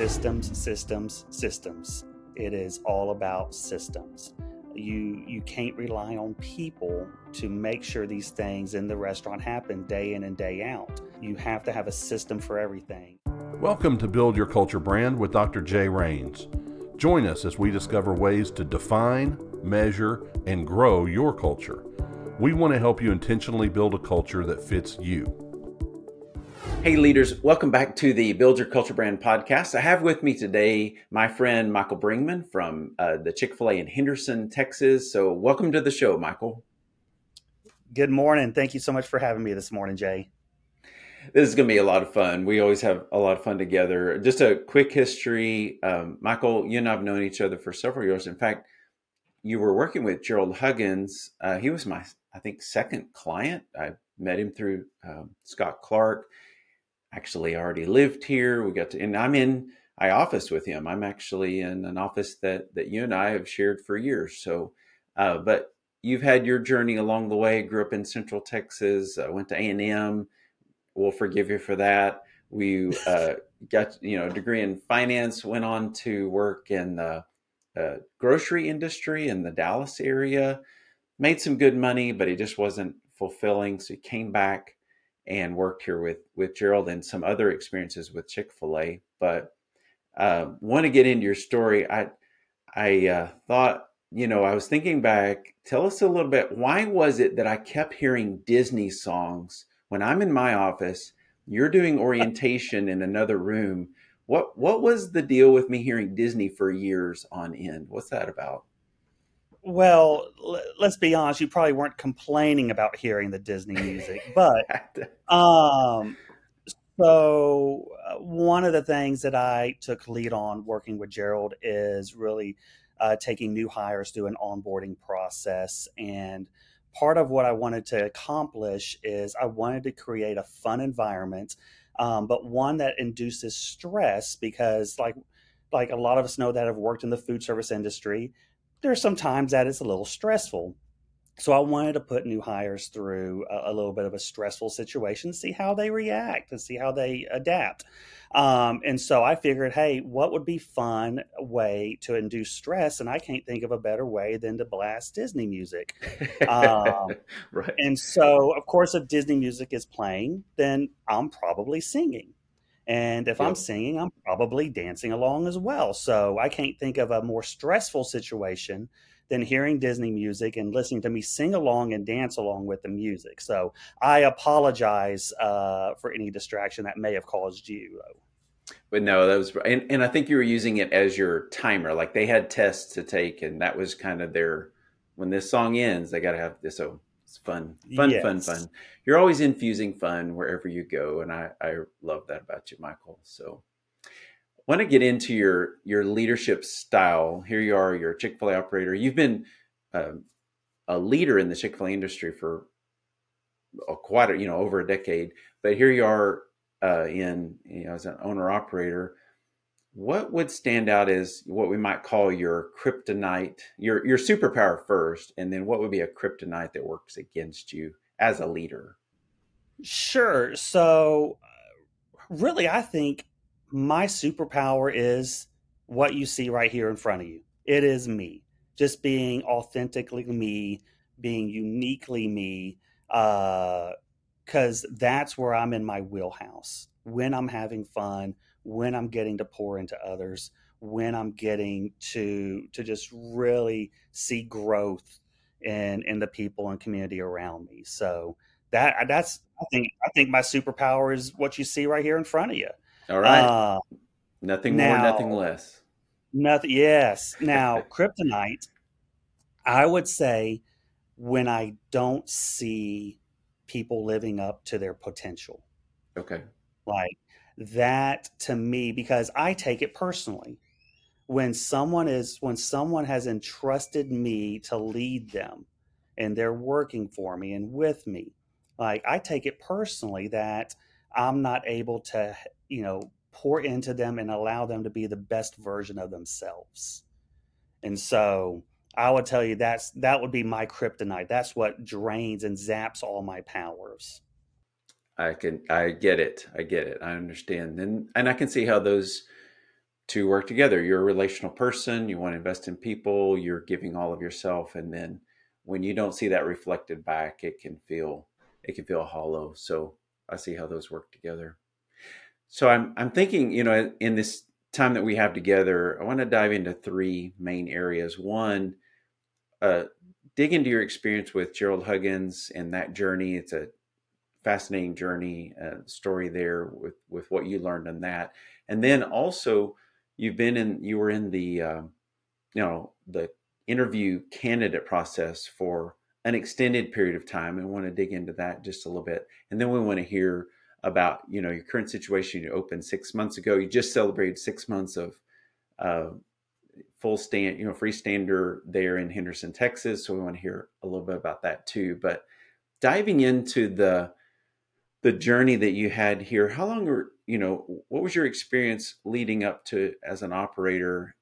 systems, systems, systems. It is all about systems. You you can't rely on people to make sure these things in the restaurant happen day in and day out. You have to have a system for everything. Welcome to Build Your Culture Brand with Dr. Jay Rains. Join us as we discover ways to define, measure, and grow your culture. We want to help you intentionally build a culture that fits you. Hey, leaders, welcome back to the Build Your Culture Brand podcast. I have with me today my friend Michael Bringman from uh, the Chick fil A in Henderson, Texas. So, welcome to the show, Michael. Good morning. Thank you so much for having me this morning, Jay. This is going to be a lot of fun. We always have a lot of fun together. Just a quick history um, Michael, you and I have known each other for several years. In fact, you were working with Gerald Huggins. Uh, he was my, I think, second client. I met him through um, Scott Clark actually already lived here. We got to, and I'm in, I office with him. I'm actually in an office that that you and I have shared for years. So, uh, but you've had your journey along the way. Grew up in Central Texas. Uh, went to A and M. We'll forgive you for that. We uh, got you know a degree in finance. Went on to work in the uh, grocery industry in the Dallas area. Made some good money, but it just wasn't fulfilling. So he came back and worked here with with Gerald and some other experiences with Chick Fil A. But uh, want to get into your story. I I uh, thought you know I was thinking back. Tell us a little bit. Why was it that I kept hearing Disney songs when I'm in my office? You're doing orientation in another room. What what was the deal with me hearing Disney for years on end? What's that about? Well, l- let's be honest. You probably weren't complaining about hearing the Disney music, but um, so uh, one of the things that I took lead on working with Gerald is really uh, taking new hires through an onboarding process. And part of what I wanted to accomplish is I wanted to create a fun environment, um, but one that induces stress because, like, like a lot of us know that have worked in the food service industry there's some times that it's a little stressful. So I wanted to put new hires through a, a, little bit of a stressful situation, see how they react and see how they adapt. Um, and so I figured, hey, what would be fun way to induce stress? And I can't think of a better way than to blast Disney music. Um, right. And so, of course, if Disney music is playing, then I'm probably singing. And if yep. I'm singing, I'm probably dancing along as well. So I can't think of a more stressful situation than hearing Disney music and listening to me sing along and dance along with the music. So I apologize uh, for any distraction that may have caused you. But no, that was, and, and I think you were using it as your timer. Like they had tests to take, and that was kind of their, when this song ends, they got to have this. So it's fun, fun, yes. fun, fun. You're always infusing fun wherever you go, and I I love that about you, Michael. So, I want to get into your your leadership style. Here you are, you're a Chick Fil A operator. You've been uh, a leader in the Chick Fil A industry for a, quite a, you know over a decade, but here you are uh, in you know as an owner operator what would stand out as what we might call your kryptonite, your your superpower first, and then what would be a kryptonite that works against you as a leader? Sure. So, really, I think my superpower is what you see right here in front of you. It is me, just being authentically me, being uniquely me, because uh, that's where I'm in my wheelhouse. When I'm having fun, when I'm getting to pour into others, when I'm getting to to just really see growth in in the people and community around me. So that that's I think I think my superpower is what you see right here in front of you. All right. Uh, nothing now, more, nothing less. Nothing. Yes. Now, kryptonite. I would say when I don't see people living up to their potential. Okay. Like that to me because I take it personally. When someone is when someone has entrusted me to lead them and they're working for me and with me, like I take it personally that I'm not able to, you know, pour into them and allow them to be the best version of themselves. And so I would tell you that's that would be my kryptonite. That's what drains and zaps all my powers. I can I get it. I get it. I understand. And and I can see how those two work together. You're a relational person, you want to invest in people, you're giving all of yourself and then when you don't see that reflected back, it can feel it can feel hollow. So I see how those work together. So I'm I'm thinking, you know, in this time that we have together, I want to dive into three main areas. One, uh, dig into your experience with Gerald Huggins and that journey. It's a fascinating journey uh, story there with with what you learned in that, and then also you've been in you were in the uh, you know the interview candidate process for an extended period of time and want to dig into that just a little bit. And then we want to hear about you know your current situation. You opened six months ago. You just celebrated six months of uh, full stand you know freestander there in henderson texas. So we want to hear a little bit about that too. But diving into the the journey that you had here how long were you know what was your experience leading up to as an operator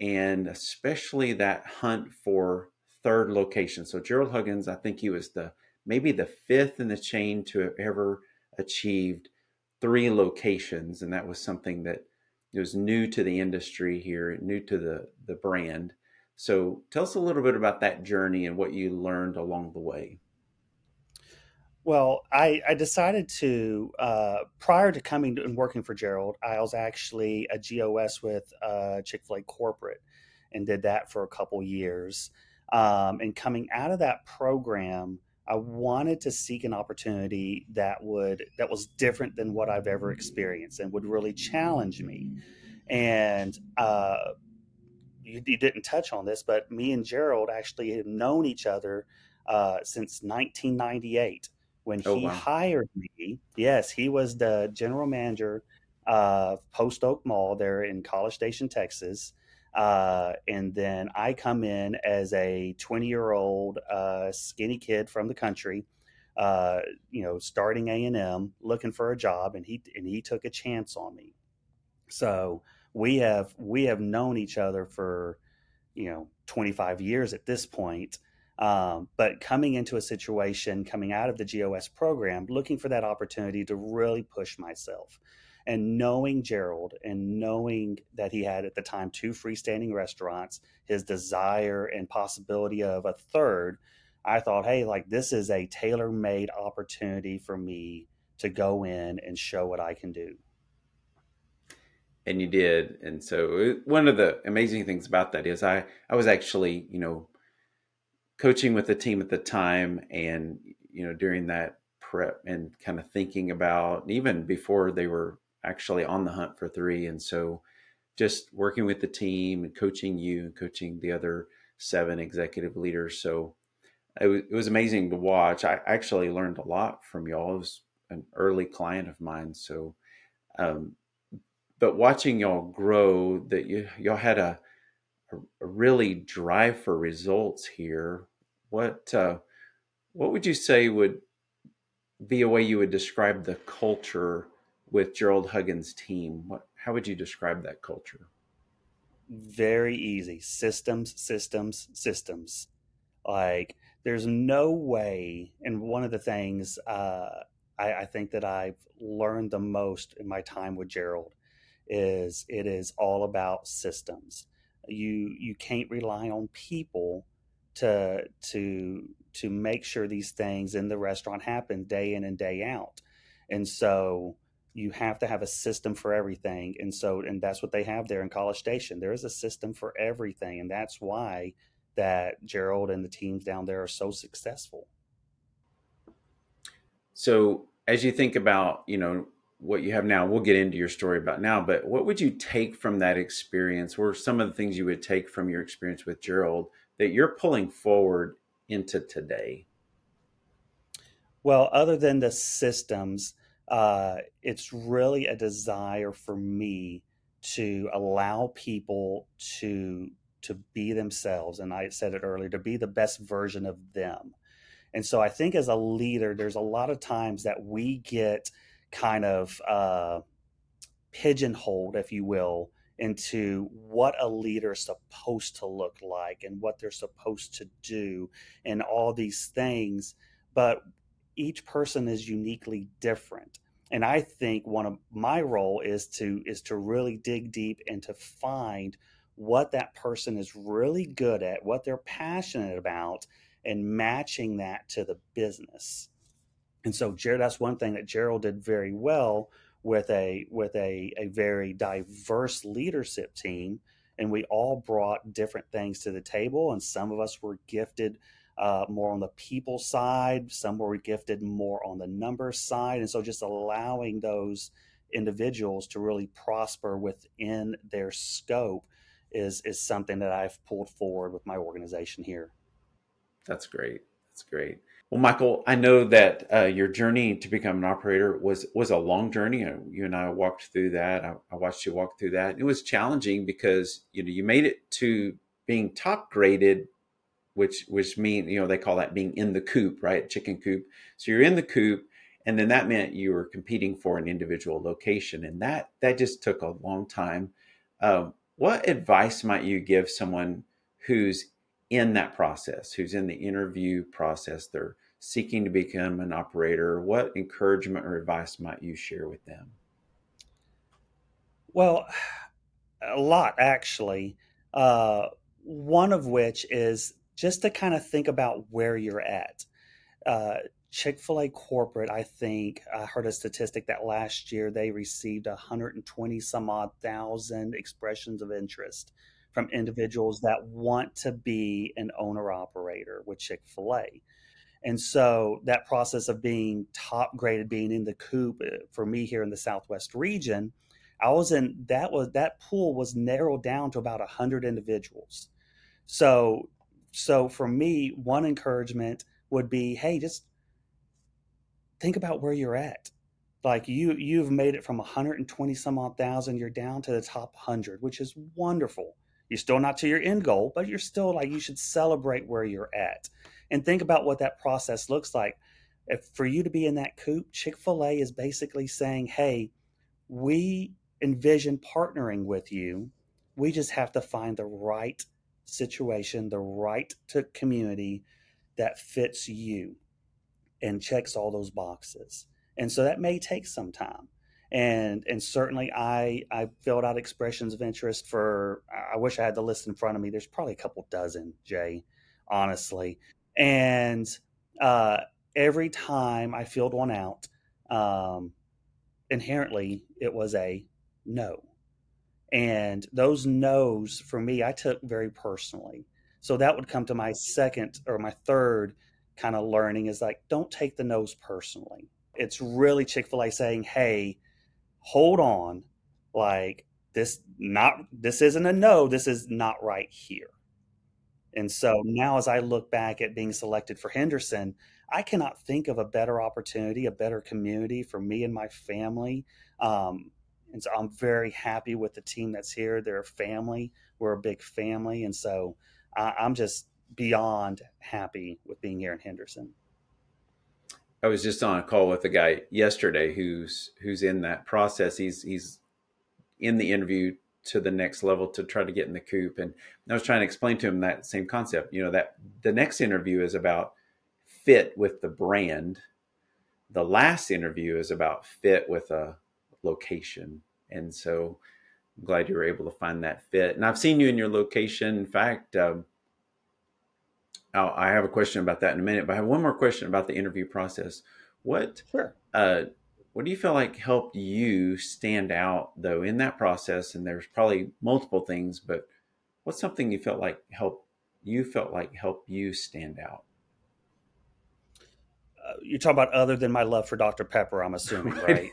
and especially that hunt for third location. So Gerald Huggins, I think he was the maybe the fifth in the chain to have ever achieved three locations, and that was something that was new to the industry here, new to the the brand. So tell us a little bit about that journey and what you learned along the way. Well, I, I decided to, uh, prior to coming to, and working for Gerald, I was actually a GOS with uh, Chick fil A corporate and did that for a couple years. Um, and coming out of that program, I wanted to seek an opportunity that would that was different than what I've ever experienced and would really challenge me. And uh, you, you, didn't touch on this, but me and Gerald actually had known each other uh, since 1998 when oh, he wow. hired me. Yes, he was the general manager of Post Oak Mall there in College Station, Texas. Uh, and then I come in as a 20 year old uh, skinny kid from the country, uh, you know, starting A and M, looking for a job, and he and he took a chance on me. So we have we have known each other for you know 25 years at this point, um, but coming into a situation, coming out of the GOS program, looking for that opportunity to really push myself. And knowing Gerald and knowing that he had at the time two freestanding restaurants, his desire and possibility of a third, I thought, hey, like this is a tailor made opportunity for me to go in and show what I can do. And you did. And so one of the amazing things about that is I, I was actually, you know, coaching with the team at the time and you know during that prep and kind of thinking about even before they were actually on the hunt for three. And so just working with the team and coaching you and coaching the other seven executive leaders. So it was, it was amazing to watch. I actually learned a lot from y'all. It was an early client of mine. So um, but watching y'all grow that you y'all had a a, really drive for results here, what uh, what would you say would be a way you would describe the culture with Gerald Huggins' team? What how would you describe that culture? Very easy. Systems, systems, systems. Like there's no way. And one of the things uh, I, I think that I've learned the most in my time with Gerald is it is all about systems you you can't rely on people to to to make sure these things in the restaurant happen day in and day out. And so you have to have a system for everything. And so and that's what they have there in college station. There is a system for everything and that's why that gerald and the teams down there are so successful. So as you think about you know what you have now. We'll get into your story about now, but what would you take from that experience? Are some of the things you would take from your experience with Gerald that you're pulling forward into today? Well, other than the systems, uh, it's really a desire for me to allow people to to be themselves, and I said it earlier, to be the best version of them. And so I think as a leader, there's a lot of times that we get kind of uh, pigeonholed, if you will, into what a leader is supposed to look like and what they're supposed to do and all these things. But each person is uniquely different. and I think one of my role is to is to really dig deep and to find what that person is really good at, what they're passionate about, and matching that to the business. And so, Gerald, that's one thing that Gerald did very well with a with a, a very diverse leadership team, and we all brought different things to the table. And some of us were gifted uh, more on the people side, some were gifted more on the number side, and so just allowing those individuals to really prosper within their scope is is something that I've pulled forward with my organization here. That's great. That's great. Well, Michael, I know that uh, your journey to become an operator was was a long journey. Uh, you and I walked through that. I, I watched you walk through that. It was challenging because you know you made it to being top graded, which which mean you know they call that being in the coop, right? Chicken coop. So you're in the coop, and then that meant you were competing for an individual location, and that that just took a long time. Um, what advice might you give someone who's in that process, who's in the interview process? They're seeking to become an operator. What encouragement or advice might you share with them? Well, a lot actually. Uh, one of which is just to kind of think about where you're at. Uh, Chick fil A corporate, I think, I heard a statistic that last year they received 120 some odd thousand expressions of interest from individuals that want to be an owner operator with Chick fil A. And so that process of being top graded, being in the coop uh, for me here in the Southwest region, I was in that was that pool was narrowed down to about 100 individuals. So so for me, one encouragement would be, hey, just think about where you're at. Like you, you've made it from 120 some odd thousand, you're down to the top 100, which is wonderful. You're still not to your end goal, but you're still like, you should celebrate where you're at and think about what that process looks like. If for you to be in that coop, Chick fil A is basically saying, hey, we envision partnering with you. We just have to find the right situation, the right to community that fits you and checks all those boxes. And so that may take some time. And and certainly I I filled out expressions of interest for I wish I had the list in front of me. There's probably a couple dozen, Jay, honestly. And uh, every time I filled one out, um, inherently it was a no. And those no's for me, I took very personally. So that would come to my second or my third kind of learning is like, don't take the no's personally. It's really Chick fil A saying, hey, hold on. Like, this not this isn't a no this is not right here and so now as i look back at being selected for henderson i cannot think of a better opportunity a better community for me and my family um, and so i'm very happy with the team that's here they're a family we're a big family and so I, i'm just beyond happy with being here in Henderson. I was just on a call with a guy yesterday who's who's in that process. He's he's in the interview to the next level to try to get in the coop, and I was trying to explain to him that same concept. You know that the next interview is about fit with the brand. The last interview is about fit with a location, and so I'm glad you were able to find that fit. And I've seen you in your location. In fact. Um, I'll, I have a question about that in a minute, but I have one more question about the interview process. What sure. uh, what do you feel like helped you stand out though in that process? And there's probably multiple things, but what's something you felt like helped you felt like helped you stand out? Uh, you're talking about other than my love for Dr. Pepper, I'm assuming, right?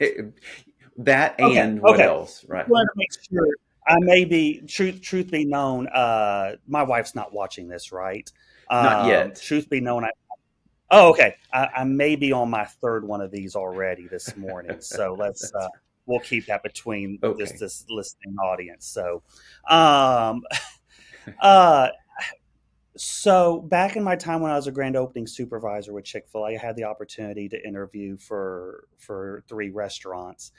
that and okay. what okay. else, right? I want to make sure I may be truth. Truth be known, uh, my wife's not watching this, right? Not um, yet. Truth be known, I. Oh, okay. I, I, may be on my third one of these already this morning, so let's uh, we'll keep that between okay. this this listening audience. So, um, uh, so back in my time when I was a grand opening supervisor with Chick Fil A, I had the opportunity to interview for for three restaurants.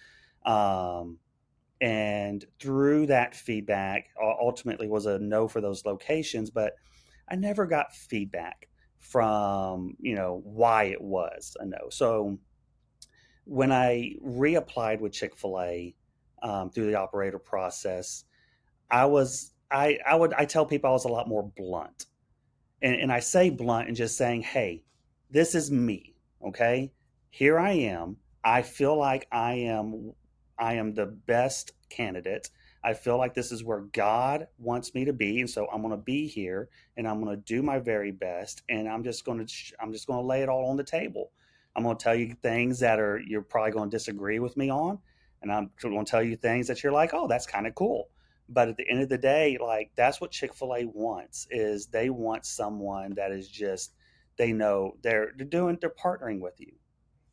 Um, and through that feedback ultimately was a no for those locations but I never got feedback from, you know, why it was a no. So when I reapplied with Chick Fil A um, through the operator process, I was I I would I tell people I was a lot more blunt, and and I say blunt and just saying, hey, this is me, okay? Here I am. I feel like I am I am the best candidate. I feel like this is where God wants me to be, and so I'm going to be here, and I'm going to do my very best, and I'm just going to I'm just going to lay it all on the table. I'm going to tell you things that are you're probably going to disagree with me on, and I'm going to tell you things that you're like, oh, that's kind of cool. But at the end of the day, like that's what Chick Fil A wants is they want someone that is just they know they're they're doing they're partnering with you,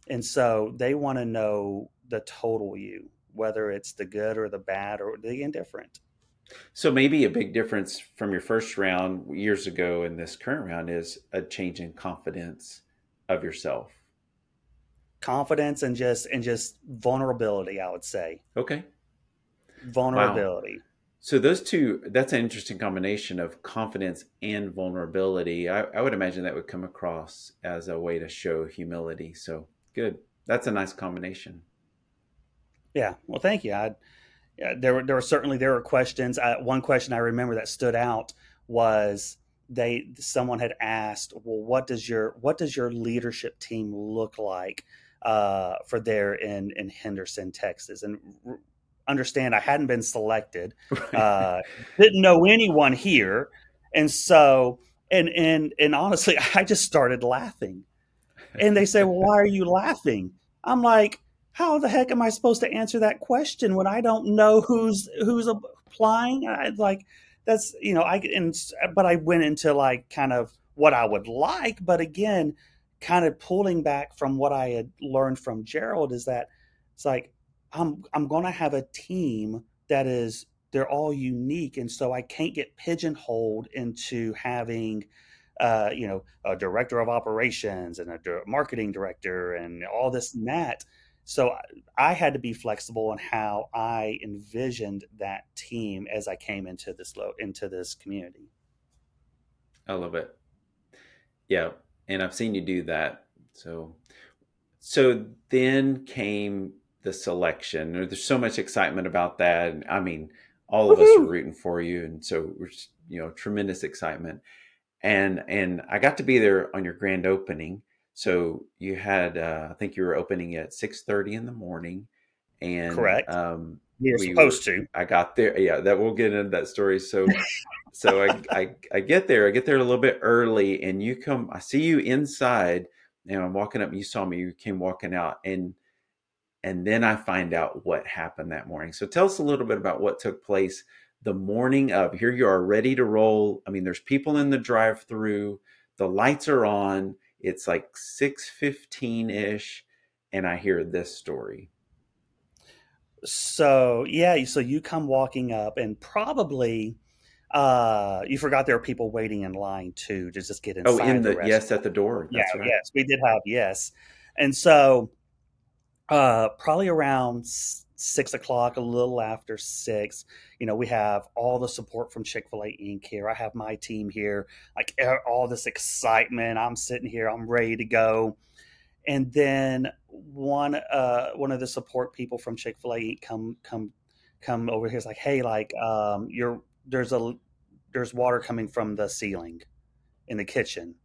and so they want to know the total you whether it's the good or the bad or the indifferent. So maybe a big difference from your first round years ago and this current round is a change in confidence of yourself. Confidence and just and just vulnerability, I would say. Okay. Vulnerability. Wow. So those two, that's an interesting combination of confidence and vulnerability. I, I would imagine that would come across as a way to show humility. So good. That's a nice combination. Yeah. Well, thank you. I, yeah, there were there were certainly there were questions. I, one question I remember that stood out was they someone had asked, "Well, what does your what does your leadership team look like uh, for there in in Henderson, Texas?" And r- understand, I hadn't been selected, uh, didn't know anyone here, and so and and and honestly, I just started laughing. And they say, "Well, why are you laughing?" I'm like how the heck am I supposed to answer that question when I don't know who's who's applying? I, like that's you know I and but I went into like kind of what I would like, but again, kind of pulling back from what I had learned from Gerald is that it's like I'm I'm going to have a team that is they're all unique, and so I can't get pigeonholed into having. Uh, you know, a director of operations and a marketing director and all this and that so I had to be flexible in how I envisioned that team as I came into this low into this community. I love it. Yeah, and I've seen you do that. So so then came the selection. There's so much excitement about that. I mean, all of Woo-hoo! us are rooting for you, and so we're you know tremendous excitement. And and I got to be there on your grand opening, so you had, uh, I think you were opening at six thirty in the morning, and correct. Um, You're we supposed were, to. I got there. Yeah, that we'll get into that story. So, so I, I I get there. I get there a little bit early, and you come. I see you inside, and I'm walking up. And You saw me. You came walking out, and and then I find out what happened that morning. So tell us a little bit about what took place the morning of. Here you are, ready to roll. I mean, there's people in the drive-through. The lights are on it's like 6:15 ish and I hear this story. So, yeah, so you come walking up and probably uh you forgot there were people waiting in line too to just get inside. Oh, in the, the yes at the door. That's yeah, right. yes, we did have yes. And so uh probably around six o'clock, a little after six. You know, we have all the support from Chick fil A Inc. here. I have my team here, like all this excitement. I'm sitting here, I'm ready to go. And then one uh one of the support people from Chick fil A Inc. come come come over here. It's like, hey, like um you're there's a there's water coming from the ceiling in the kitchen.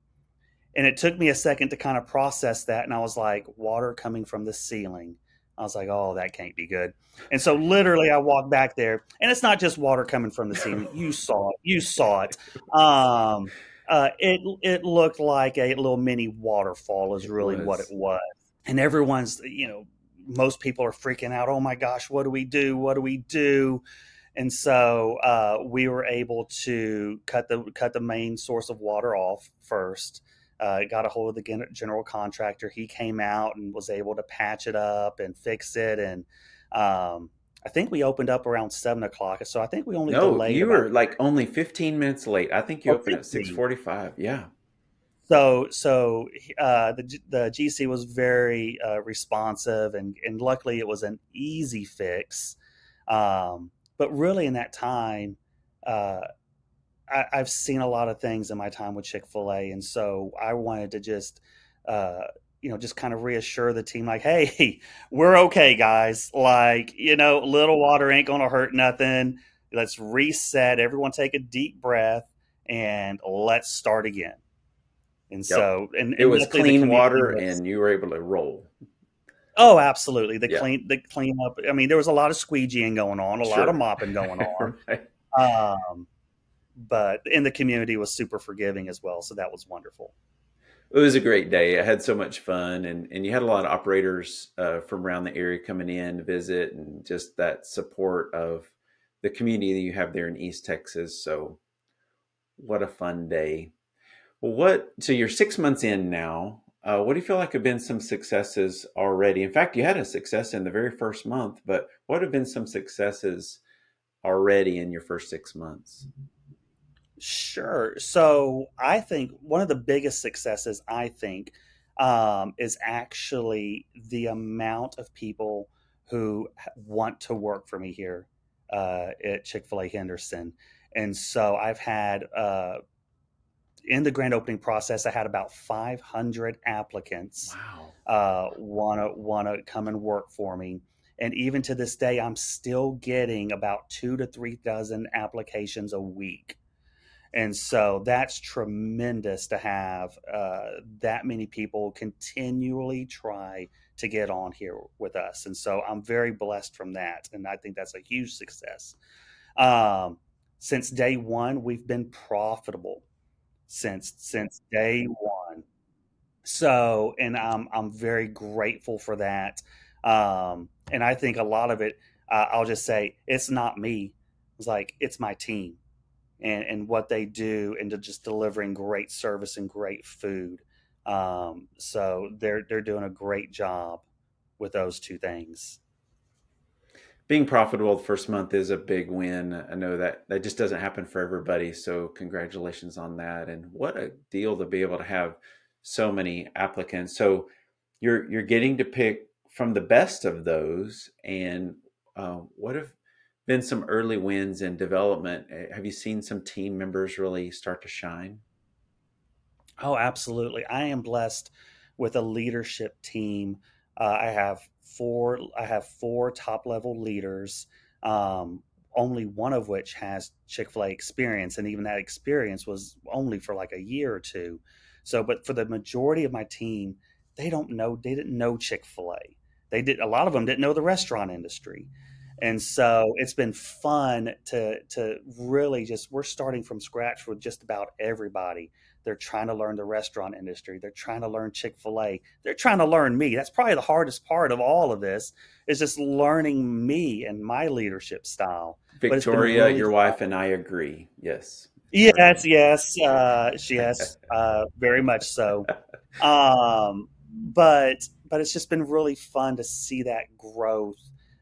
And it took me a second to kind of process that. And I was like, water coming from the ceiling I was like, oh, that can't be good. And so literally I walked back there and it's not just water coming from the ceiling. You saw it. You saw it. Um, uh, it, it looked like a little mini waterfall is really what it was. And everyone's, you know, most people are freaking out. Oh my gosh, what do we do? What do we do? And so uh, we were able to cut the cut the main source of water off first, uh, got a hold of the general contractor. He came out and was able to patch it up and fix it. And um, I think we opened up around seven o'clock. So I think we only no, delayed. you were like only fifteen minutes late. I think you oh, opened 15. at six forty-five. Yeah. So so uh, the the GC was very uh, responsive, and and luckily it was an easy fix. Um, but really, in that time, uh, I, have seen a lot of things in my time with Chick Fil A, and so I wanted to just, uh, you know, just kind of reassure the team, like, hey, we're okay, guys. Like, you know, little water ain't going to hurt nothing. Let's reset. Everyone take a deep breath and let's start again. And yep. so, and, it and was clean water, was, and you were able to roll. Oh, absolutely. The yeah. clean, the clean up. I mean, there was a lot of squeegeeing going on, a sure. lot of mopping going on. right. Um, but and the community was super forgiving as well, so that was wonderful. It was a great day. I had so much fun, and and you had a lot of operators uh, from around the area coming in to visit, and just that support of the community that you have there in East Texas. So, what a fun day! Well, what? So you're six months in now. Uh, what do you feel like have been some successes already? In fact, you had a success in the very first month, but what have been some successes already in your first six months? Sure. So I think one of the biggest successes, I think, um, is actually the amount of people who want to work for me here uh, at Chick fil A Henderson. And so I've had uh, in the grand opening process, I had about 500 applicants wow. uh, wanna wanna come and work for me. And even to this day, I'm still getting about two to three dozen applications a week. And so that's tremendous to have uh, that many people continually try to get on here with us. And so I'm very blessed from that. And I think that's a huge success. Um, since day one, we've been profitable since since day one. So, and I'm I'm very grateful for that. Um, and I think a lot of it, uh, I'll just say, it's not me. It's like it's my team, and and what they do, into just delivering great service and great food. Um, so they're they're doing a great job with those two things being profitable the first month is a big win. I know that that just doesn't happen for everybody. So congratulations on that. And what a deal to be able to have so many applicants. So you're you're getting to pick from the best of those. And uh, what have been some early wins in development? Eh, have you seen some team members really start to shine? Oh, absolutely. I am blessed with a leadership team. Uh, I have four i have four top level leaders um, only one of which has chick-fil-a experience and even that experience was only for like a year or two so but for the majority of my team they don't know they didn't know chick-fil-a they did a lot of them didn't know the restaurant industry and so it's been fun to to really just we're starting from scratch with just about everybody they're trying to learn the restaurant industry. They're trying to learn Chick fil A. They're trying to learn me. That's probably the hardest part of all of this is just learning me and my leadership style. Victoria, really your fun. wife, and I agree. Yes. Yes, yes, uh, yes, uh, very much so. Um, but but it's just been really fun to see that growth,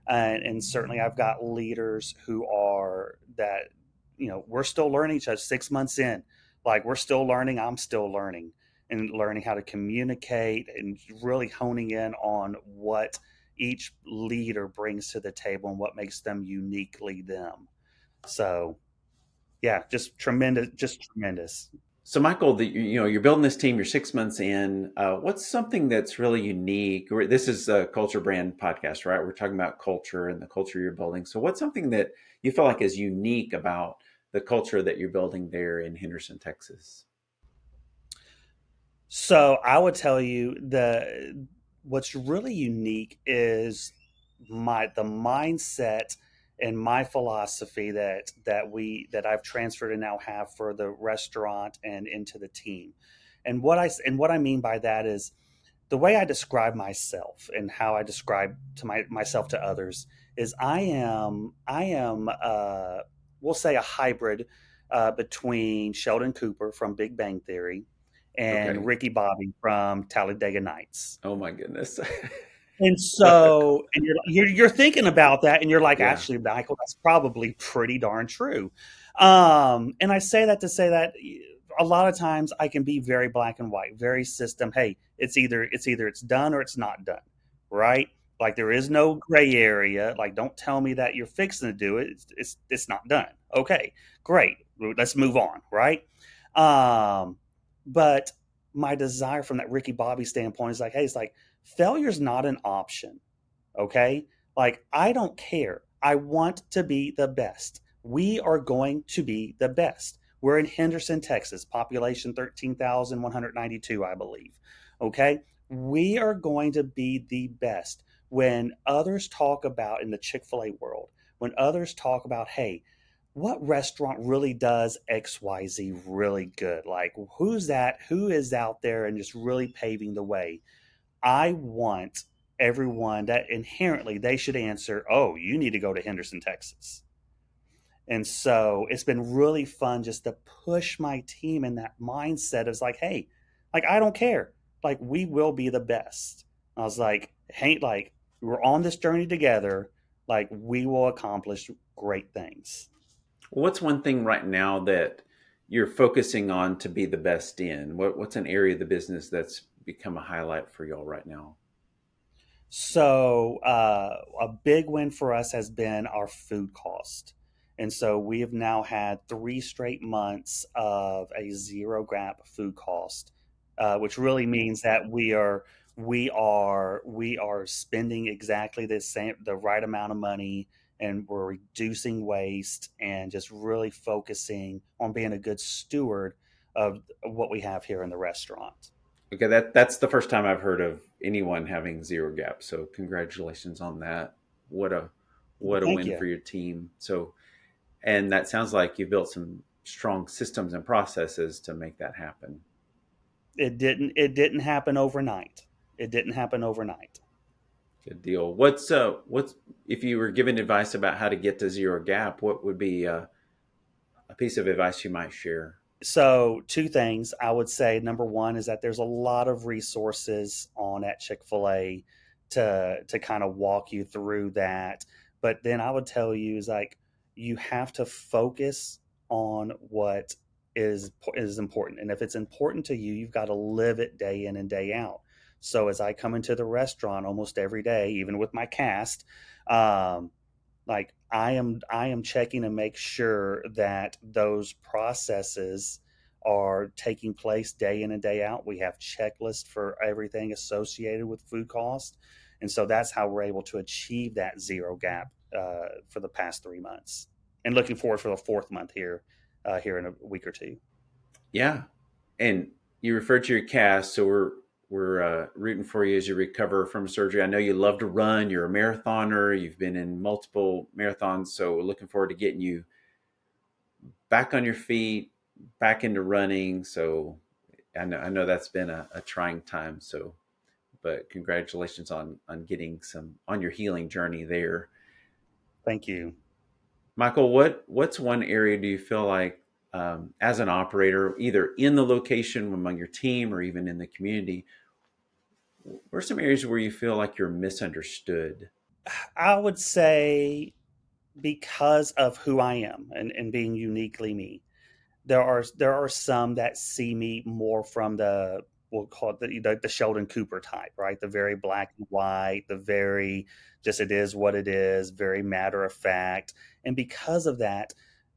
and, and certainly I've got leaders who are that you know we're still learning each other. Six months in, like we're still learning i'm still learning and learning how to communicate and really honing in on what each leader brings to the table and what makes them uniquely them so yeah just tremendous just tremendous so michael the, you know you're building this team you're six months in. Uh, what's something that's really unique? This is a culture brand podcast right? We're talking about culture and the culture you're building. So what's something that you feel like is unique about the culture that you're building there in Henderson, Texas? So I would tell you the what's really unique is my the mindset and my philosophy that that we that I've transferred and now have for the restaurant and into the team. And what I and what I mean by that is the way I describe myself and how I describe to my myself to others is I am I am uh, we'll say a hybrid uh, between Sheldon Cooper from Big Bang Theory and okay. Ricky Bobby from Talladega Nights. Oh my goodness. and so and you're, you're, you're thinking about that and you're like yeah. actually Michael that's probably pretty darn true. Um, and I say that to say that a lot of times I can be very black and white, very system. Hey, it's either it's either it's done or it's not done, right? Like there is no gray area. Like don't tell me that you're fixing to do it. It's it's, it's not done. Okay, great. Let's move on, right? Um, but my desire from that Ricky Bobby standpoint is like, hey, it's like failure's not an option. Okay. Like, I don't care. I want to be the best. We are going to be the best. We're in Henderson, Texas, population 13,192, I believe. Okay. We are going to be the best. When others talk about in the Chick fil A world, when others talk about, hey, what restaurant really does XYZ really good? Like, who's that? Who is out there and just really paving the way? I want everyone that inherently they should answer, oh, you need to go to Henderson, Texas. And so it's been really fun just to push my team in that mindset of like, hey, like, I don't care. Like, we will be the best. I was like, hey, like, we're on this journey together. Like, we will accomplish great things. What's one thing right now that you're focusing on to be the best in? What, what's an area of the business that's become a highlight for y'all right now? So, uh, a big win for us has been our food cost. And so we have now had three straight months of a zero gap food cost, uh, which really means that we are we are we are spending exactly the same the right amount of money and we're reducing waste and just really focusing on being a good steward of what we have here in the restaurant. Okay, that that's the first time I've heard of anyone having zero gap. So congratulations on that. What a what a Thank win you. for your team. So and that sounds like you built some strong systems and processes to make that happen. It didn't it didn't happen overnight. It didn't happen overnight. Good deal. What's uh what's if you were given advice about how to get to zero gap, what would be uh, a piece of advice you might share? So, two things I would say. Number one is that there's a lot of resources on at Chick Fil A to to kind of walk you through that. But then I would tell you is like you have to focus on what is is important, and if it's important to you, you've got to live it day in and day out. So as I come into the restaurant almost every day, even with my cast, um, like I am I am checking to make sure that those processes are taking place day in and day out. We have checklists for everything associated with food cost. And so that's how we're able to achieve that zero gap uh, for the past three months. And looking forward for the fourth month here, uh, here in a week or two. Yeah. And you referred to your cast. So we're we're uh, rooting for you as you recover from surgery. I know you love to run. You're a marathoner. You've been in multiple marathons. So we're looking forward to getting you back on your feet, back into running. So I know I know that's been a, a trying time. So, but congratulations on on getting some on your healing journey there. Thank you, Michael. What what's one area do you feel like um, as an operator, either in the location among your team or even in the community? What are some areas where you feel like you're misunderstood? I would say because of who I am and, and being uniquely me. There are there are some that see me more from the we'll call it the, the Sheldon Cooper type, right? The very black and white, the very just it is what it is, very matter of fact. And because of that,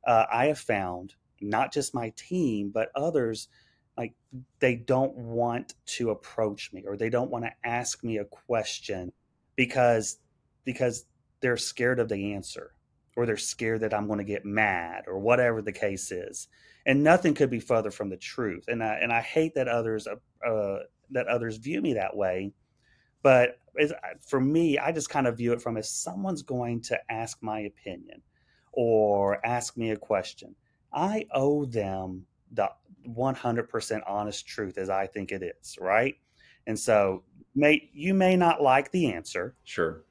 uh, I have found not just my team, but others like they don't want to approach me or they don't want to ask me a question because because they're scared of the answer or they're scared that I'm going to get mad or whatever the case is. And nothing could be further from the truth. And I and I hate that others uh, uh that others view me that way. But for me, I just kind of view it from if someone's going to ask my opinion or ask me a question, I owe them the 100% honest truth as I think it is, right? And so, may you may not like the answer. Sure.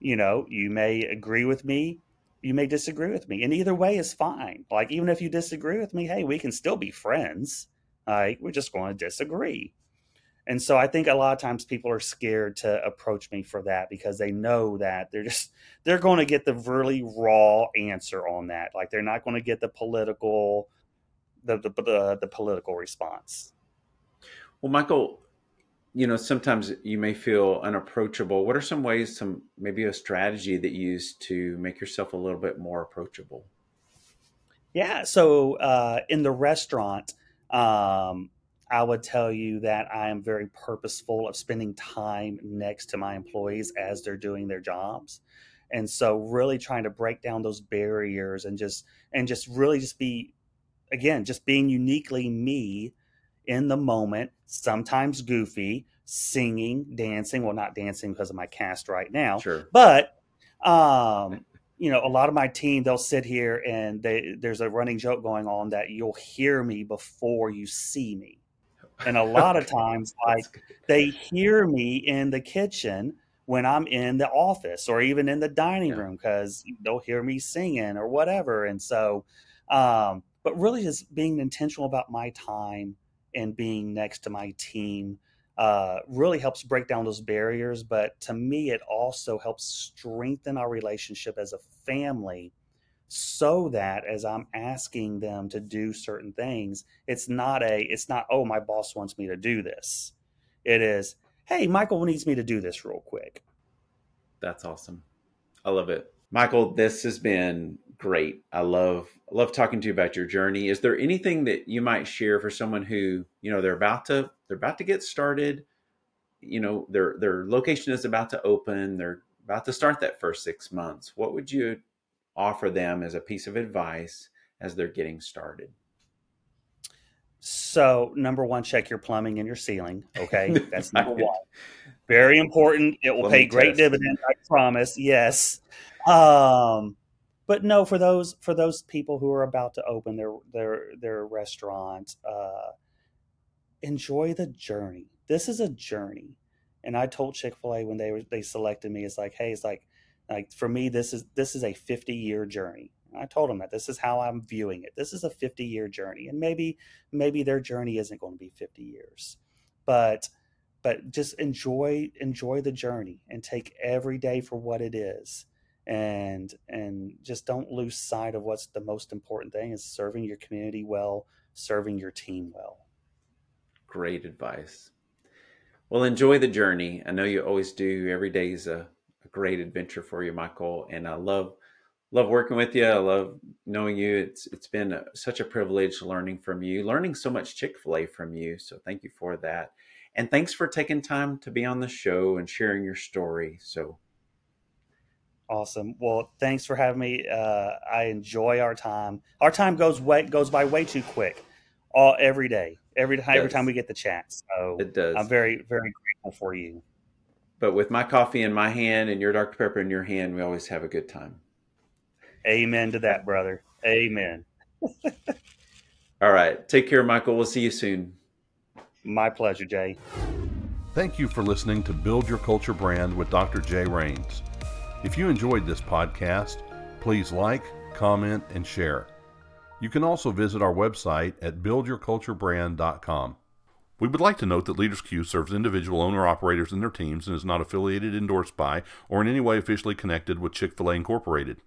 You know, you may agree with me, you may disagree with me, and either way is fine. Like even if you disagree with me, hey, we can still be friends. Like we're just going to disagree. And so I think a lot of times people are scared to approach me for that because they know that they're just they're going to get the really raw answer on that. Like they're not going to get the political the the, the, the political response. Well, Michael, you know, sometimes you may feel unapproachable. What are some ways, some maybe a strategy that you use to make yourself a little bit more approachable? Yeah. So uh, in the restaurant, um, I would tell you that I am very purposeful of spending time next to my employees as they're doing their jobs. And so really trying to break down those barriers and just and just really just be again, just being uniquely me in the moment, sometimes goofy, singing, dancing, well not dancing because of my cast right now. Sure. But um you know, a lot of my team, they'll sit here and they, there's a running joke going on that you'll hear me before you see me. And a lot of times, like they hear me in the kitchen when I'm in the office or even in the dining yeah. room because they'll hear me singing or whatever. And so, um, but really just being intentional about my time and being next to my team uh, really helps break down those barriers. But to me, it also helps strengthen our relationship as a family so that as I'm asking them to do certain things, it's not a, it's not, oh, my boss wants me to do this. It is, hey, Michael needs me to do this real quick. That's awesome. I love it. Michael, this has been great. I love love talking to you about your journey. Is there anything that you might share for someone who, you know, they're about to they're about to get started, you know, their their location is about to open, they're about to start that first 6 months. What would you offer them as a piece of advice as they're getting started? So, number one, check your plumbing and your ceiling. Okay. That's number one. Very important. It will pay great dividends, I promise. Yes. Um, but no, for those for those people who are about to open their their their restaurant, uh, enjoy the journey. This is a journey, and I told Chick Fil A when they were they selected me, it's like, hey, it's like like for me, this is this is a 50 year journey. I told them that this is how I'm viewing it. This is a 50 year journey, and maybe maybe their journey isn't going to be 50 years, but but just enjoy enjoy the journey and take every day for what it is, and and just don't lose sight of what's the most important thing is serving your community well, serving your team well. Great advice. Well, enjoy the journey. I know you always do. Every day is a a great adventure for you, Michael. And I love love working with you. I love knowing you. It's it's been a, such a privilege learning from you, learning so much Chick Fil A from you. So thank you for that, and thanks for taking time to be on the show and sharing your story. So awesome. Well, thanks for having me. Uh, I enjoy our time. Our time goes way goes by way too quick. All every day, every time, every time we get the chance. So it does. I'm very very grateful for you but with my coffee in my hand and your Dr. Pepper in your hand, we always have a good time. Amen to that, brother. Amen. All right. Take care, Michael. We'll see you soon. My pleasure, Jay. Thank you for listening to Build Your Culture Brand with Dr. Jay Rains. If you enjoyed this podcast, please like, comment, and share. You can also visit our website at buildyourculturebrand.com. We would like to note that Leaders Q serves individual owner operators and their teams and is not affiliated, endorsed by, or in any way officially connected with Chick fil A Incorporated.